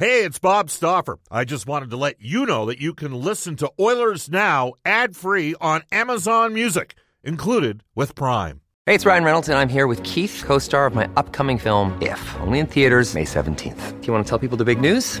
Hey, it's Bob Stauffer. I just wanted to let you know that you can listen to Oilers Now ad free on Amazon Music, included with Prime. Hey, it's Ryan Reynolds, and I'm here with Keith, co star of my upcoming film, If, only in theaters, May 17th. Do you want to tell people the big news?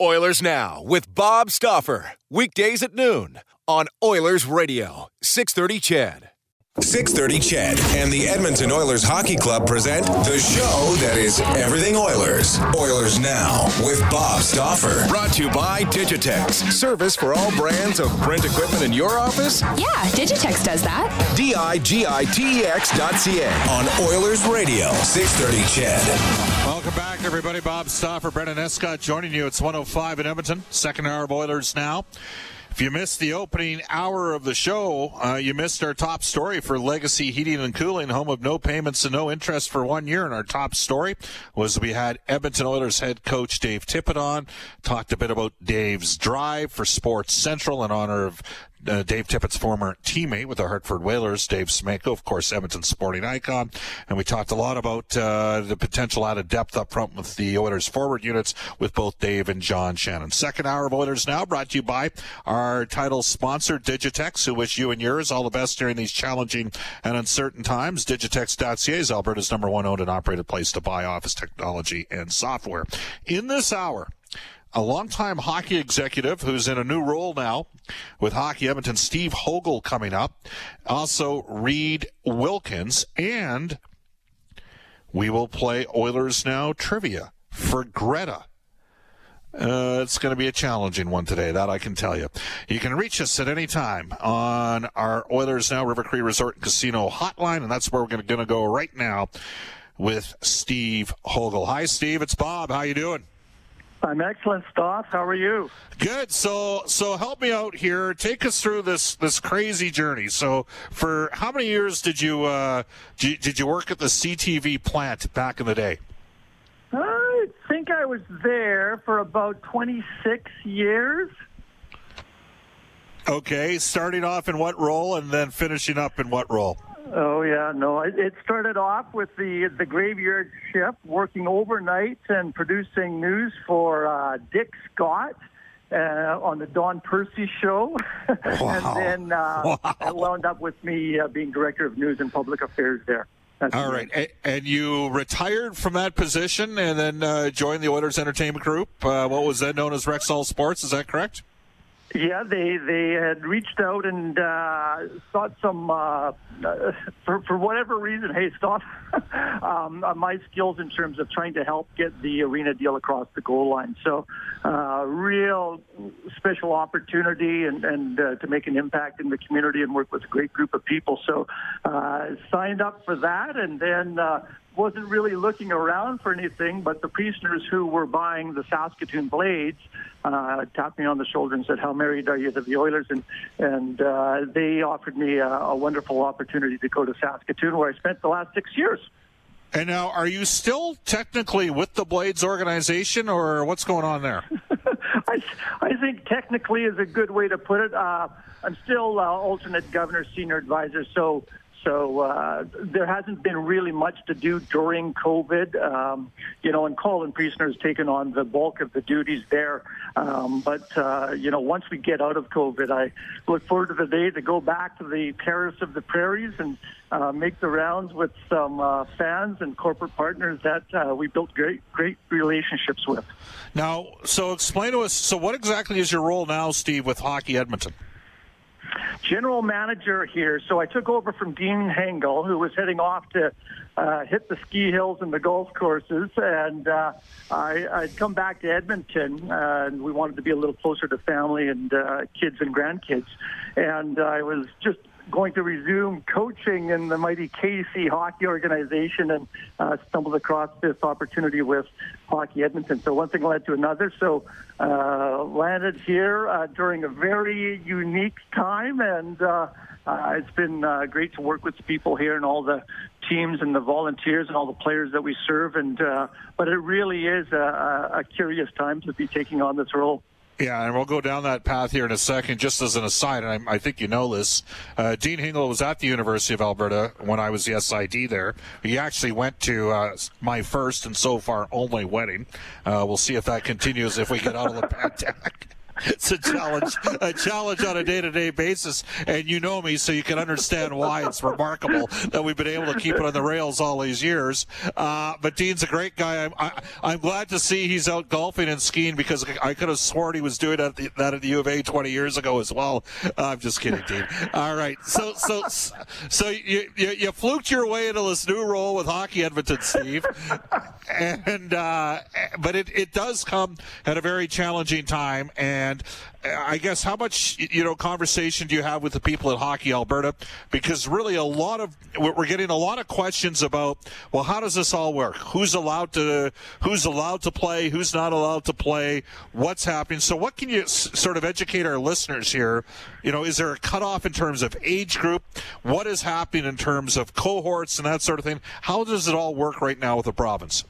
Oilers Now with Bob Stauffer. Weekdays at noon on Oilers Radio, 630 CHED. 630 CHED and the Edmonton Oilers Hockey Club present the show that is everything Oilers. Oilers Now with Bob Stauffer. Brought to you by Digitex. Service for all brands of print equipment in your office? Yeah, Digitex does that. D-I-G-I-T-E-X dot C-A on Oilers Radio, 630 CHED. Welcome back, everybody. Bob Stauffer, Brendan Escott joining you. It's 105 in Edmonton. Second hour of Oilers now. If you missed the opening hour of the show, uh, you missed our top story for Legacy Heating and Cooling, home of no payments and no interest for one year. And our top story was we had Edmonton Oilers head coach Dave Tippett on, talked a bit about Dave's drive for Sports Central in honor of uh, Dave Tippett's former teammate with the Hartford Whalers, Dave Semenko, of course, Edmonton sporting icon. And we talked a lot about uh, the potential out of depth up front with the Oilers forward units with both Dave and John Shannon. Second hour of Oilers Now brought to you by our title sponsor, Digitex, who wish you and yours all the best during these challenging and uncertain times. Digitex.ca is Alberta's number one owned and operated place to buy office technology and software. In this hour, a longtime hockey executive who's in a new role now with Hockey Edmonton, Steve Hogle coming up. Also, Reid Wilkins. And we will play Oilers Now trivia for Greta. Uh, it's going to be a challenging one today, that I can tell you. You can reach us at any time on our Oilers Now River Cree Resort Casino hotline, and that's where we're going to go right now with Steve Hogle. Hi, Steve. It's Bob. How you doing? I'm excellent, Stoff. How are you? Good. So, so help me out here. Take us through this this crazy journey. So, for how many years did you uh, did, you, did you work at the CTV plant back in the day? I think I was there for about 26 years. Okay, starting off in what role, and then finishing up in what role? Oh yeah, no. It, it started off with the the graveyard shift, working overnight and producing news for uh, Dick Scott. Uh, on the Don Percy show, Wow. and then uh, Wow. it wound up with me uh, being director of news and public affairs there. That's All right, A- and you retired from that position, and then uh, joined the Oilers Entertainment Group. Uh, what was then known as Rexall Sports? Is that correct? Yeah, they they had reached out and uh, sought some uh, uh, for for whatever reason. Hey, stop! um, uh, my skills in terms of trying to help get the arena deal across the goal line. So, uh, real special opportunity and and uh, to make an impact in the community and work with a great group of people. So, uh, signed up for that, and then. Wasn't really looking around for anything, but the Priestners who were buying the Saskatoon Blades uh, tapped me on the shoulder and said, "How married are you to the Oilers?" And and uh, they offered me a, a wonderful opportunity to go to Saskatoon, where I spent the last six years. And now, are you still technically with the Blades organization, or what's going on there? I, I think technically is a good way to put it. Uh, I'm still uh, alternate governor, senior advisor, so so uh, there hasn't been really much to do during COVID. Um, you know, and Colin Priestner has taken on the bulk of the duties there. Um, but uh, you know, once we get out of COVID, I look forward to the day to go back to the Paris of the prairies and uh, make the rounds with some uh, fans and corporate partners that uh, we built great great relationships with. Now, so explain to us. So, what exactly is your role now, Steve, with Hockey Edmonton? General manager here. So I took over from Dean Hengel, who was heading off to uh, hit the ski hills and the golf courses, and uh, I, I'd come back to Edmonton, uh, and we wanted to be a little closer to family and uh, kids and grandkids. And I was just going to resume coaching in the mighty KC hockey organization and uh, stumbled across this opportunity with Hockey Edmonton. So one thing led to another. So uh, landed here uh, during a very unique time and. Uh, uh, it's been uh, great to work with the people here and all the teams and the volunteers and all the players that we serve. And but it really is a, a curious time to be taking on this role. Yeah, and we'll go down that path here in a second. Just as an aside, and I, I think you know this, uh, Dean Hingle was at the University of Alberta when I was the SID there. He actually went to uh, my first and so far only wedding. Uh, we'll see if that continues if we get out of the pandemic it's a challenge, a challenge on a day-to-day basis. And you know me, so you can understand why it's remarkable that we've been able to keep it on the rails all these years. Uh, but Dean's a great guy. I'm, I, i am glad to see he's out golfing and skiing because I could have sworn he was doing that at the, that at the U of A 20 years ago as well. Uh, I'm just kidding, Dean. All right, so so so you, you, you fluked your way into this new role with Hockey Edmonton, Steve, and uh, but it it does come at a very challenging time and and uh, I guess how much you know conversation do you have with the people at Hockey Alberta? Because really, a lot of we're getting a lot of questions about well, how does this all work? Who's allowed to who's allowed to play? Who's not allowed to play? What's happening? So, what can you s- sort of educate our listeners here? You know, is there a cutoff in terms of age group? What is happening in terms of cohorts and that sort of thing? How does it all work right now with the province?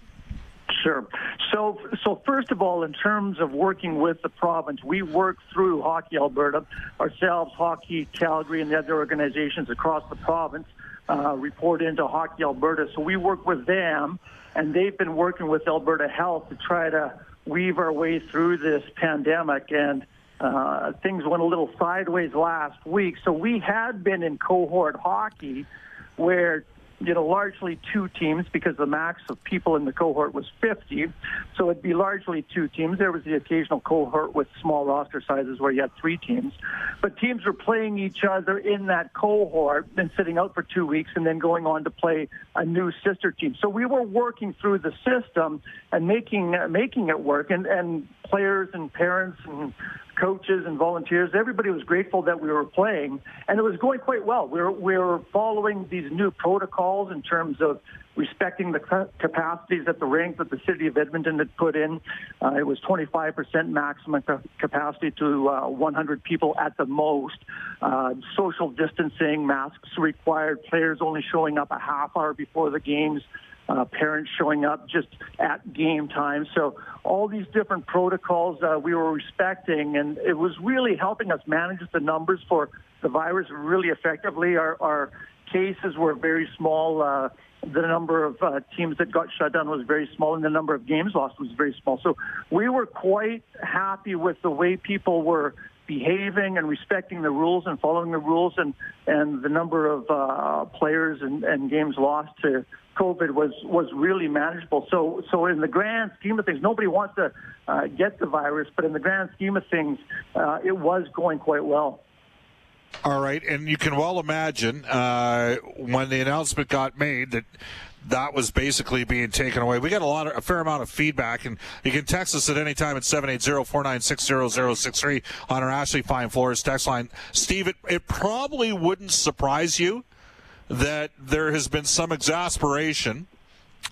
Sure. So, so first of all, in terms of working with the province, we work through Hockey Alberta, ourselves, Hockey Calgary, and the other organizations across the province uh, report into Hockey Alberta. So we work with them, and they've been working with Alberta Health to try to weave our way through this pandemic. And uh, things went a little sideways last week. So we had been in cohort hockey where you know, largely two teams because the max of people in the cohort was 50. So it'd be largely two teams. There was the occasional cohort with small roster sizes where you had three teams. But teams were playing each other in that cohort and sitting out for two weeks and then going on to play a new sister team. So we were working through the system and making, making it work. And, and players and parents and coaches and volunteers, everybody was grateful that we were playing, and it was going quite well. We were, we were following these new protocols in terms of respecting the capacities at the rink that the city of Edmonton had put in. Uh, it was 25% maximum capacity to uh, 100 people at the most. Uh, social distancing, masks required, players only showing up a half hour before the games uh, parents showing up just at game time. So all these different protocols uh, we were respecting, and it was really helping us manage the numbers for the virus really effectively. Our, our cases were very small. Uh, the number of uh, teams that got shut down was very small, and the number of games lost was very small. So we were quite happy with the way people were behaving and respecting the rules and following the rules, and and the number of uh, players and, and games lost to COVID was was really manageable. So so in the grand scheme of things, nobody wants to uh, get the virus, but in the grand scheme of things, uh, it was going quite well. All right, and you can well imagine uh, when the announcement got made that that was basically being taken away. We got a lot of, a fair amount of feedback, and you can text us at any time at 780-496-0063 on our Ashley Fine Floors text line. Steve, it, it probably wouldn't surprise you that there has been some exasperation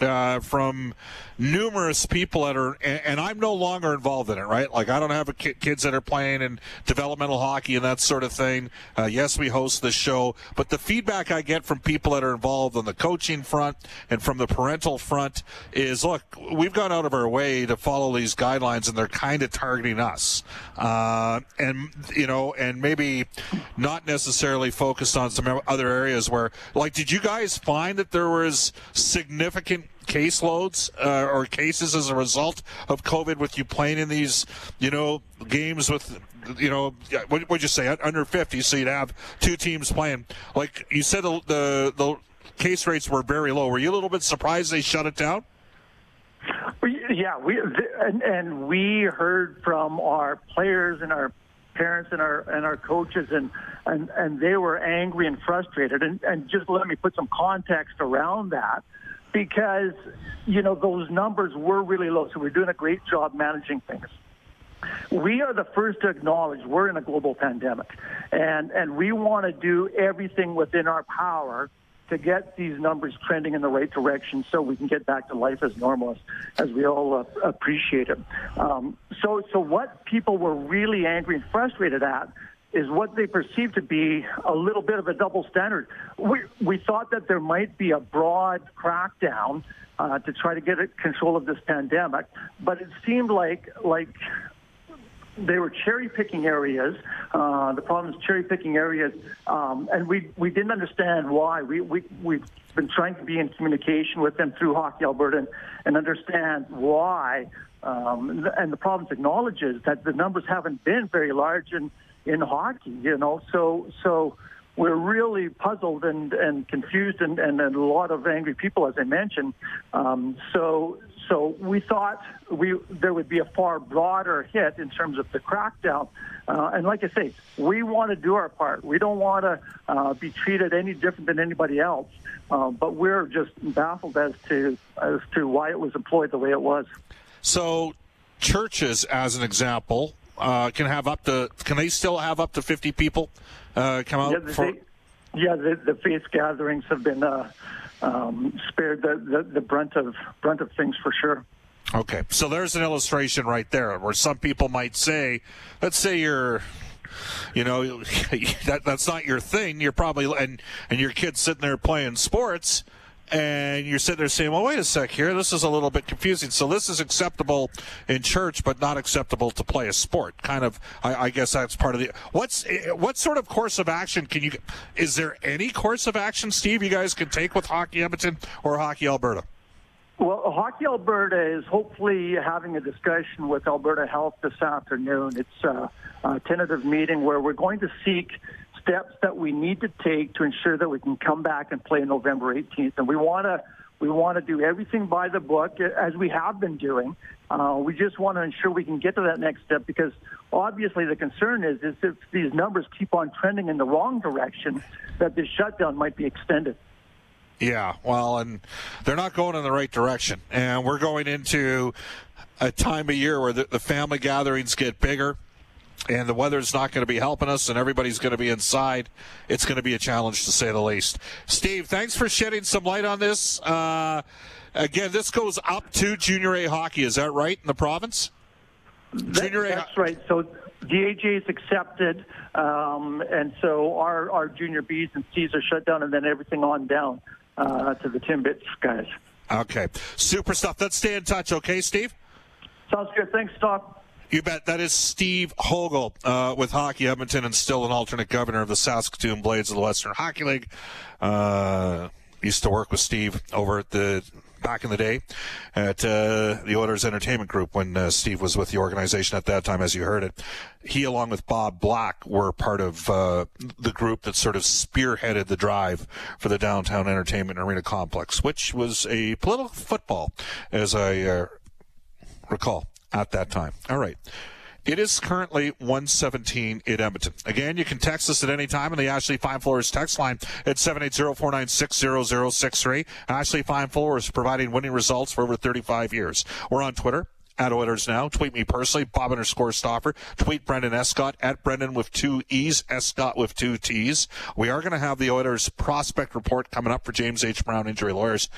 uh, from numerous people that are, and, and, I'm no longer involved in it, right? Like I don't have ki- kids that are playing in developmental hockey and that sort of thing. Uh, yes, we host this show, but the feedback I get from people that are involved on the coaching front and from the parental front is, look, we've gone out of our way to follow these guidelines, and they're kind of targeting us, uh, and you know, and maybe not necessarily focused on some other areas where, like, did you guys find that there was significant caseloads uh, or cases as a result of COVID with you playing in these, you know, games with, you know, what would you say under 50? So you'd have two teams playing. Like you said, the, the, the case rates were very low. Were you a little bit surprised they shut it down? Yeah, we and, and we heard from our players and our parents and our and our coaches, and and and they were angry and frustrated. And and just let me put some context around that, because you know those numbers were really low. So we're doing a great job managing things. We are the first to acknowledge we're in a global pandemic, and and we want to do everything within our power to get these numbers trending in the right direction so we can get back to life as normal as, as we all uh, appreciate it. Um, so, so what people were really angry and frustrated at is what they perceive to be a little bit of a double standard. We, we thought that there might be a broad crackdown uh, to try to get control of this pandemic, but it seemed like like they were cherry picking areas. Uh, the problem is cherry picking areas, um, and we we didn't understand why. We we we've been trying to be in communication with them through Hockey Alberta and, and understand why. Um, and the province acknowledges that the numbers haven't been very large in in hockey. You know, so so we're really puzzled and, and confused and, and, a lot of angry people, as I mentioned. Um, so so we thought we there would be a far broader hit in terms of the crackdown. Uh, and like I say, we want to do our part. We don't want to uh, be treated any different than anybody else. Uh, but we're just baffled as to as to why it was employed the way it was. So, churches, as an example, uh, can have up to can they still have up to fifty people uh, come out? Yeah, for... they, yeah the, the faith gatherings have been uh, um, spared the, the, the brunt of brunt of things for sure. Okay, so there's an illustration right there where some people might say, let's say you're you know that that's not your thing you're probably and and your kid's sitting there playing sports and you're sitting there saying, well, wait a sec here. This is a little bit confusing. So this is acceptable in church, but not acceptable to play a sport. Kind of, I, I guess that's part of the. What's eh, what sort of course of action can you? Is there any course of action, Steve, you guys can take with Hockey Edmonton or Hockey Alberta? Well, Hockey Alberta is hopefully having a discussion with Alberta Health this afternoon. It's a, a tentative meeting where we're going to seek steps that we need to take to ensure that we can come back and play November 18th. And we want to we want to do everything by the book as we have been doing. Uh, we just want to ensure we can get to that next step because obviously the concern is, is if these numbers keep on trending in the wrong direction, that this shutdown might be extended. Yeah, well, and they're not going in the right direction. And we're going into a time of year where the, the family gatherings get bigger and the weather's not going to be helping us, and everybody's going to be inside. It's going to be a challenge to say the least. Steve, thanks for shedding some light on this. Uh, again, this goes up to junior A hockey. Is that right in the province? Junior A. That's right. So DAJ is accepted, um, and so our our junior Bs and Cs are shut down, and then everything on down uh, to the Timbits guys. Okay, super stuff. Let's stay in touch, okay, Steve? Sounds good. Thanks, Doc. You bet. That is Steve Hogle uh, with Hockey Edmonton and still an alternate governor of the Saskatoon Blades of the Western Hockey League. Uh, used to work with Steve over at the back in the day at uh, the Oilers Entertainment Group when uh, Steve was with the organization at that time, as you heard it. He, along with Bob Black, were part of uh, the group that sort of spearheaded the drive for the downtown entertainment arena complex, which was a political football, as I uh, recall at that time. All right. It is currently 117 in Edmonton. Again, you can text us at any time on the Ashley Fine Floors text line at 780-496-0063. Ashley Fine Floors providing winning results for over 35 years. We're on Twitter at Oilers Now. Tweet me personally, Bob underscore Stauffer. Tweet Brendan Escott at Brendan with two E's, Escott with two T's. We are going to have the Oilers prospect report coming up for James H. Brown Injury Lawyers.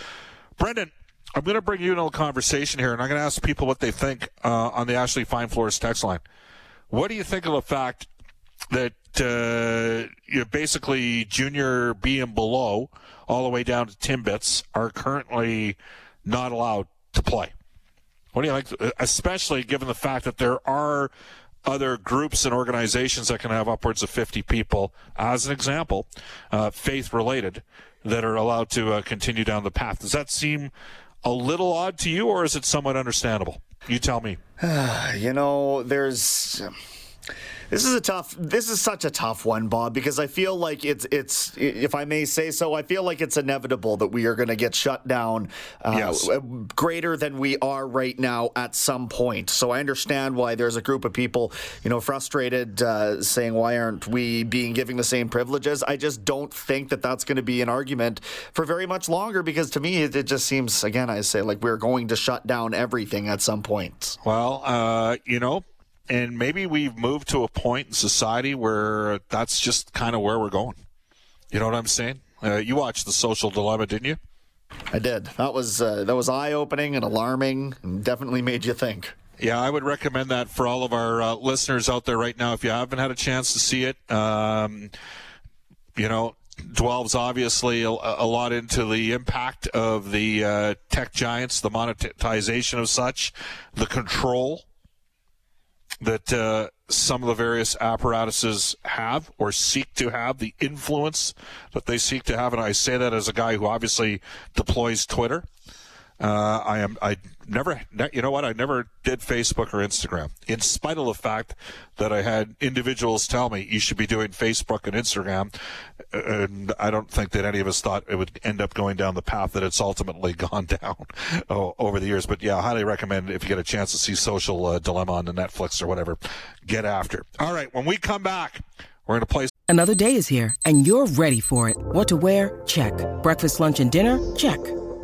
Brendan, I'm going to bring you into a conversation here, and I'm going to ask people what they think uh, on the Ashley Fine Floors text line. What do you think of the fact that uh, you basically junior B and below, all the way down to Timbits, are currently not allowed to play? What do you think, especially given the fact that there are other groups and organizations that can have upwards of 50 people, as an example, uh, faith related, that are allowed to uh, continue down the path? Does that seem a little odd to you, or is it somewhat understandable? You tell me. you know, there's This is a tough. This is such a tough one, Bob, because I feel like it's it's. If I may say so, I feel like it's inevitable that we are going to get shut down uh, yes. greater than we are right now at some point. So I understand why there's a group of people, you know, frustrated, uh, saying why aren't we being given the same privileges? I just don't think that that's going to be an argument for very much longer because to me it, it just seems again I say like we're going to shut down everything at some point. Well, uh, you know and maybe we've moved to a point in society where that's just kind of where we're going. You know what I'm saying? Uh, you watched the Social Dilemma, didn't you? I did. That was uh, that was eye opening and alarming, and definitely made you think. Yeah, I would recommend that for all of our uh, listeners out there right now. If you haven't had a chance to see it, um, you know, dwells obviously a, a, lot into the impact of the uh, tech giants, the monetization of such, the control that uh, some of the various apparatuses have or seek to have, the influence that they seek to have. And I say that as a guy who obviously deploys Twitter. Uh, I am. I never. You know what? I never did Facebook or Instagram, in spite of the fact that I had individuals tell me you should be doing Facebook and Instagram, and I don't think that any of us thought it would end up going down the path that it's ultimately gone down oh, over the years. But yeah, I highly recommend if you get a chance to see Social uh, Dilemma on the Netflix or whatever, get after. All right, when we come back, we're to play. Another day is here, and you're ready for it. What to wear? Check. Breakfast, lunch, and dinner? Check.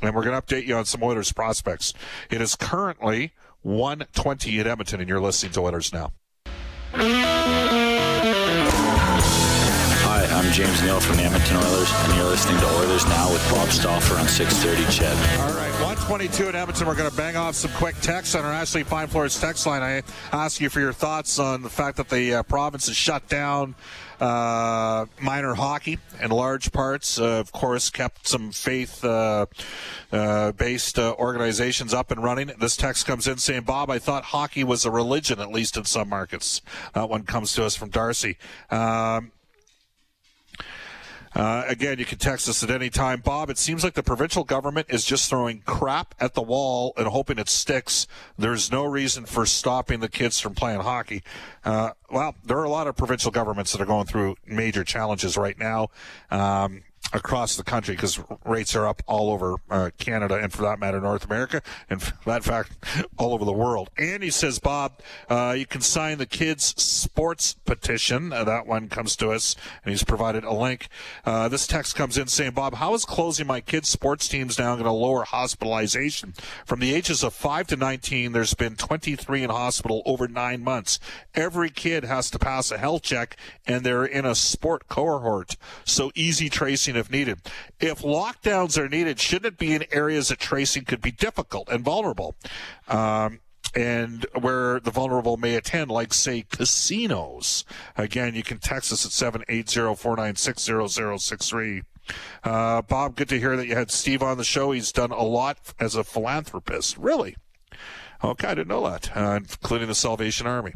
and we're going to update you on some Oilers prospects. It is currently 120 at Edmonton, and you're listening to Oilers now. Hi, I'm James Neal from the Edmonton Oilers, and you're listening to Oilers Now with Bob Stauffer on 630 CHED. All right, 122 at Edmonton. We're going to bang off some quick texts on our Ashley Fine Floors text line. I ask you for your thoughts on the fact that the uh, province is shut down uh, minor hockey in large parts. Uh, of course, kept some faith uh, uh based uh, organizations up and running. This text comes in saying, Bob, I thought hockey was a religion, at least in some markets. That one comes to us from Darcy. Um, uh, again, you can text us at any time. Bob, it seems like the provincial government is just throwing crap at the wall and hoping it sticks. There's no reason for stopping the kids from playing hockey. Uh, well, there are a lot of provincial governments that are going through major challenges right now. Um, across the country because rates are up all over uh, Canada and, for that matter, North America, and for that fact, all over the world. And he says, Bob, uh, you can sign the kids' sports petition. Uh, that one comes to us, and he's provided a link. Uh, this text comes in saying, Bob, how is closing my kids' sports teams now going to lower hospitalization? From the ages of 5 to 19, there's been 23 in hospital over nine months. Every kid has to pass a health check, and they're in a sport cohort. So easy tracing if needed. If lockdowns are needed, shouldn't it be in areas that tracing could be difficult and vulnerable? Um, and where the vulnerable may attend, like, say, casinos. Again, you can text us at 780 496 0063. Uh, Bob, good to hear that you had Steve on the show. He's done a lot as a philanthropist. Really? Okay, I didn't know that, uh, including the Salvation Army.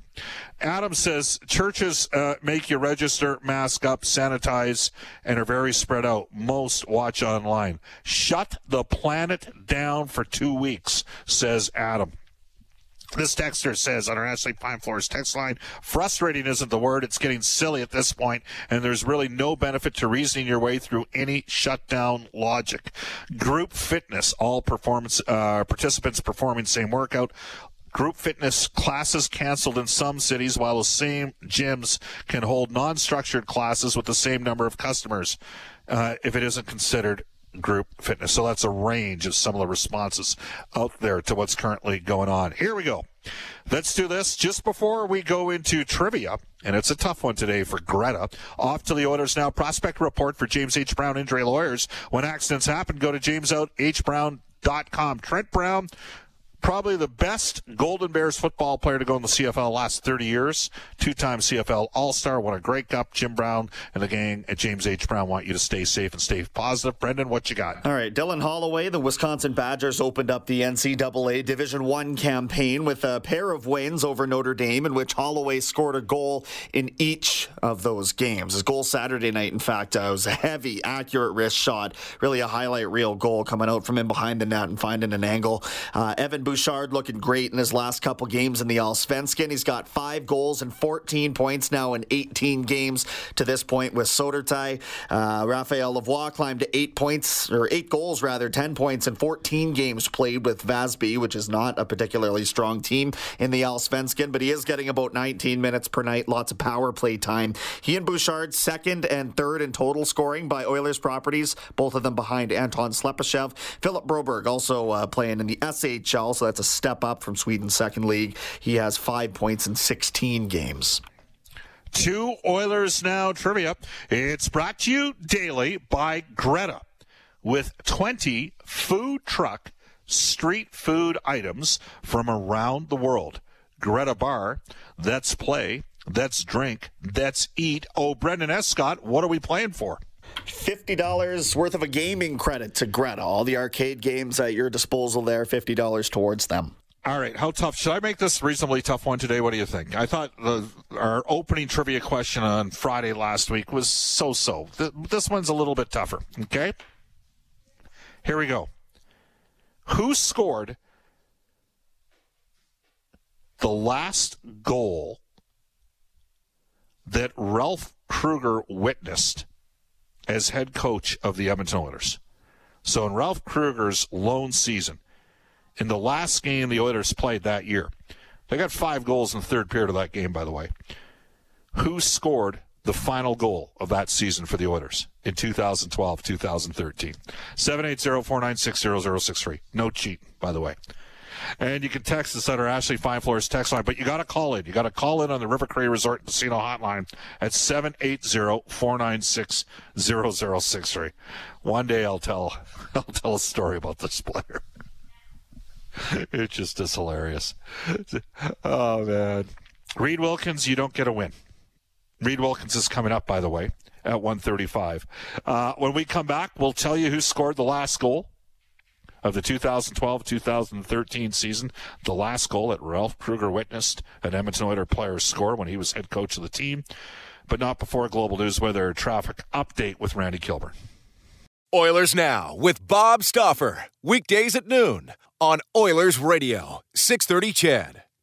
Adam says churches uh, make you register, mask up, sanitize, and are very spread out. Most watch online. Shut the planet down for two weeks, says Adam. This texter says on our Ashley Fine Floors text line, frustrating isn't the word. It's getting silly at this point, and there's really no benefit to reasoning your way through any shutdown logic. Group fitness, all performance uh, participants performing same workout Group fitness classes canceled in some cities, while the same gyms can hold non structured classes with the same number of customers uh, if it isn't considered group fitness. So that's a range of some of the responses out there to what's currently going on. Here we go. Let's do this just before we go into trivia. And it's a tough one today for Greta. Off to the Oilers now. Prospect report for James H. Brown Injury Lawyers. When accidents happen, go to jameshbrown.com. Trent Brown probably the best Golden Bears football player to go in the CFL last 30 years. Two-time CFL All-Star, won a Grey Cup. Jim Brown and the gang at James H. Brown want you to stay safe and stay positive. Brendan, what you got? All right, Dylan Holloway, the Wisconsin Badgers opened up the NCAA Division One campaign with a pair of wins over Notre Dame, in which Holloway scored a goal in each of those games. His goal Saturday night, in fact, uh, was a heavy, accurate wrist shot, really a highlight reel goal coming out from in behind the net and finding an angle. Uh, Evan Bouchard looking great in his last couple games in the Allsvenskan. He's got five goals and 14 points now in 18 games to this point with Södertälje. Uh, Raphael Lavoie climbed to eight points, or eight goals rather, 10 points in 14 games played with Väsby, which is not a particularly strong team in the Allsvenskan, but he is getting about 19 minutes per night, lots of power play time. He and Bouchard second and third in total scoring by Oilers properties, both of them behind Anton Slepyshev. Philip Broberg also uh, playing in the SHL, so that's a step up from Sweden's second league. He has five points in 16 games. Two Oilers Now trivia. It's brought to you daily by Greta with 20 food truck street food items from around the world. Greta Bar, that's play, that's drink, that's eat. Oh, Brendan Escott, what are we playing for? $50 worth of a gaming credit to Greta. All the arcade games at your disposal there, $50 towards them. All right, how tough should I make this reasonably tough one today? What do you think? I thought the, our opening trivia question on Friday last week was so-so. This one's a little bit tougher. Okay, here we go. Who scored the last goal that Ralph Kruger witnessed as head coach of the Edmonton Oilers? So in Ralph Krueger's lone season in the last game the Oilers played that year. They got five goals in the third period of that game, by the way. Who scored the final goal of that season for the Oilers in 2012 2013? 780 496 0063. No cheat, by the way. And you can text us at our Ashley Fine Floors text line, but you got to call in. You got to call in on the River Cree Resort Casino hotline at 780-496-0063. One day I'll tell I'll tell a story about this player. it's just as hilarious. Oh man, Reid Wilkins, you don't get a win. Reid Wilkins is coming up, by the way, at 135. Uh, when we come back, we'll tell you who scored the last goal of the 2012-2013 season. The last goal that Ralph Krueger witnessed an Edmonton Oilers player score when he was head coach of the team, but not before Global News Weather Traffic Update with Randy Kilburn. Oilers Now with Bob Stauffer. Weekdays at noon on Oilers Radio, 630 CHED.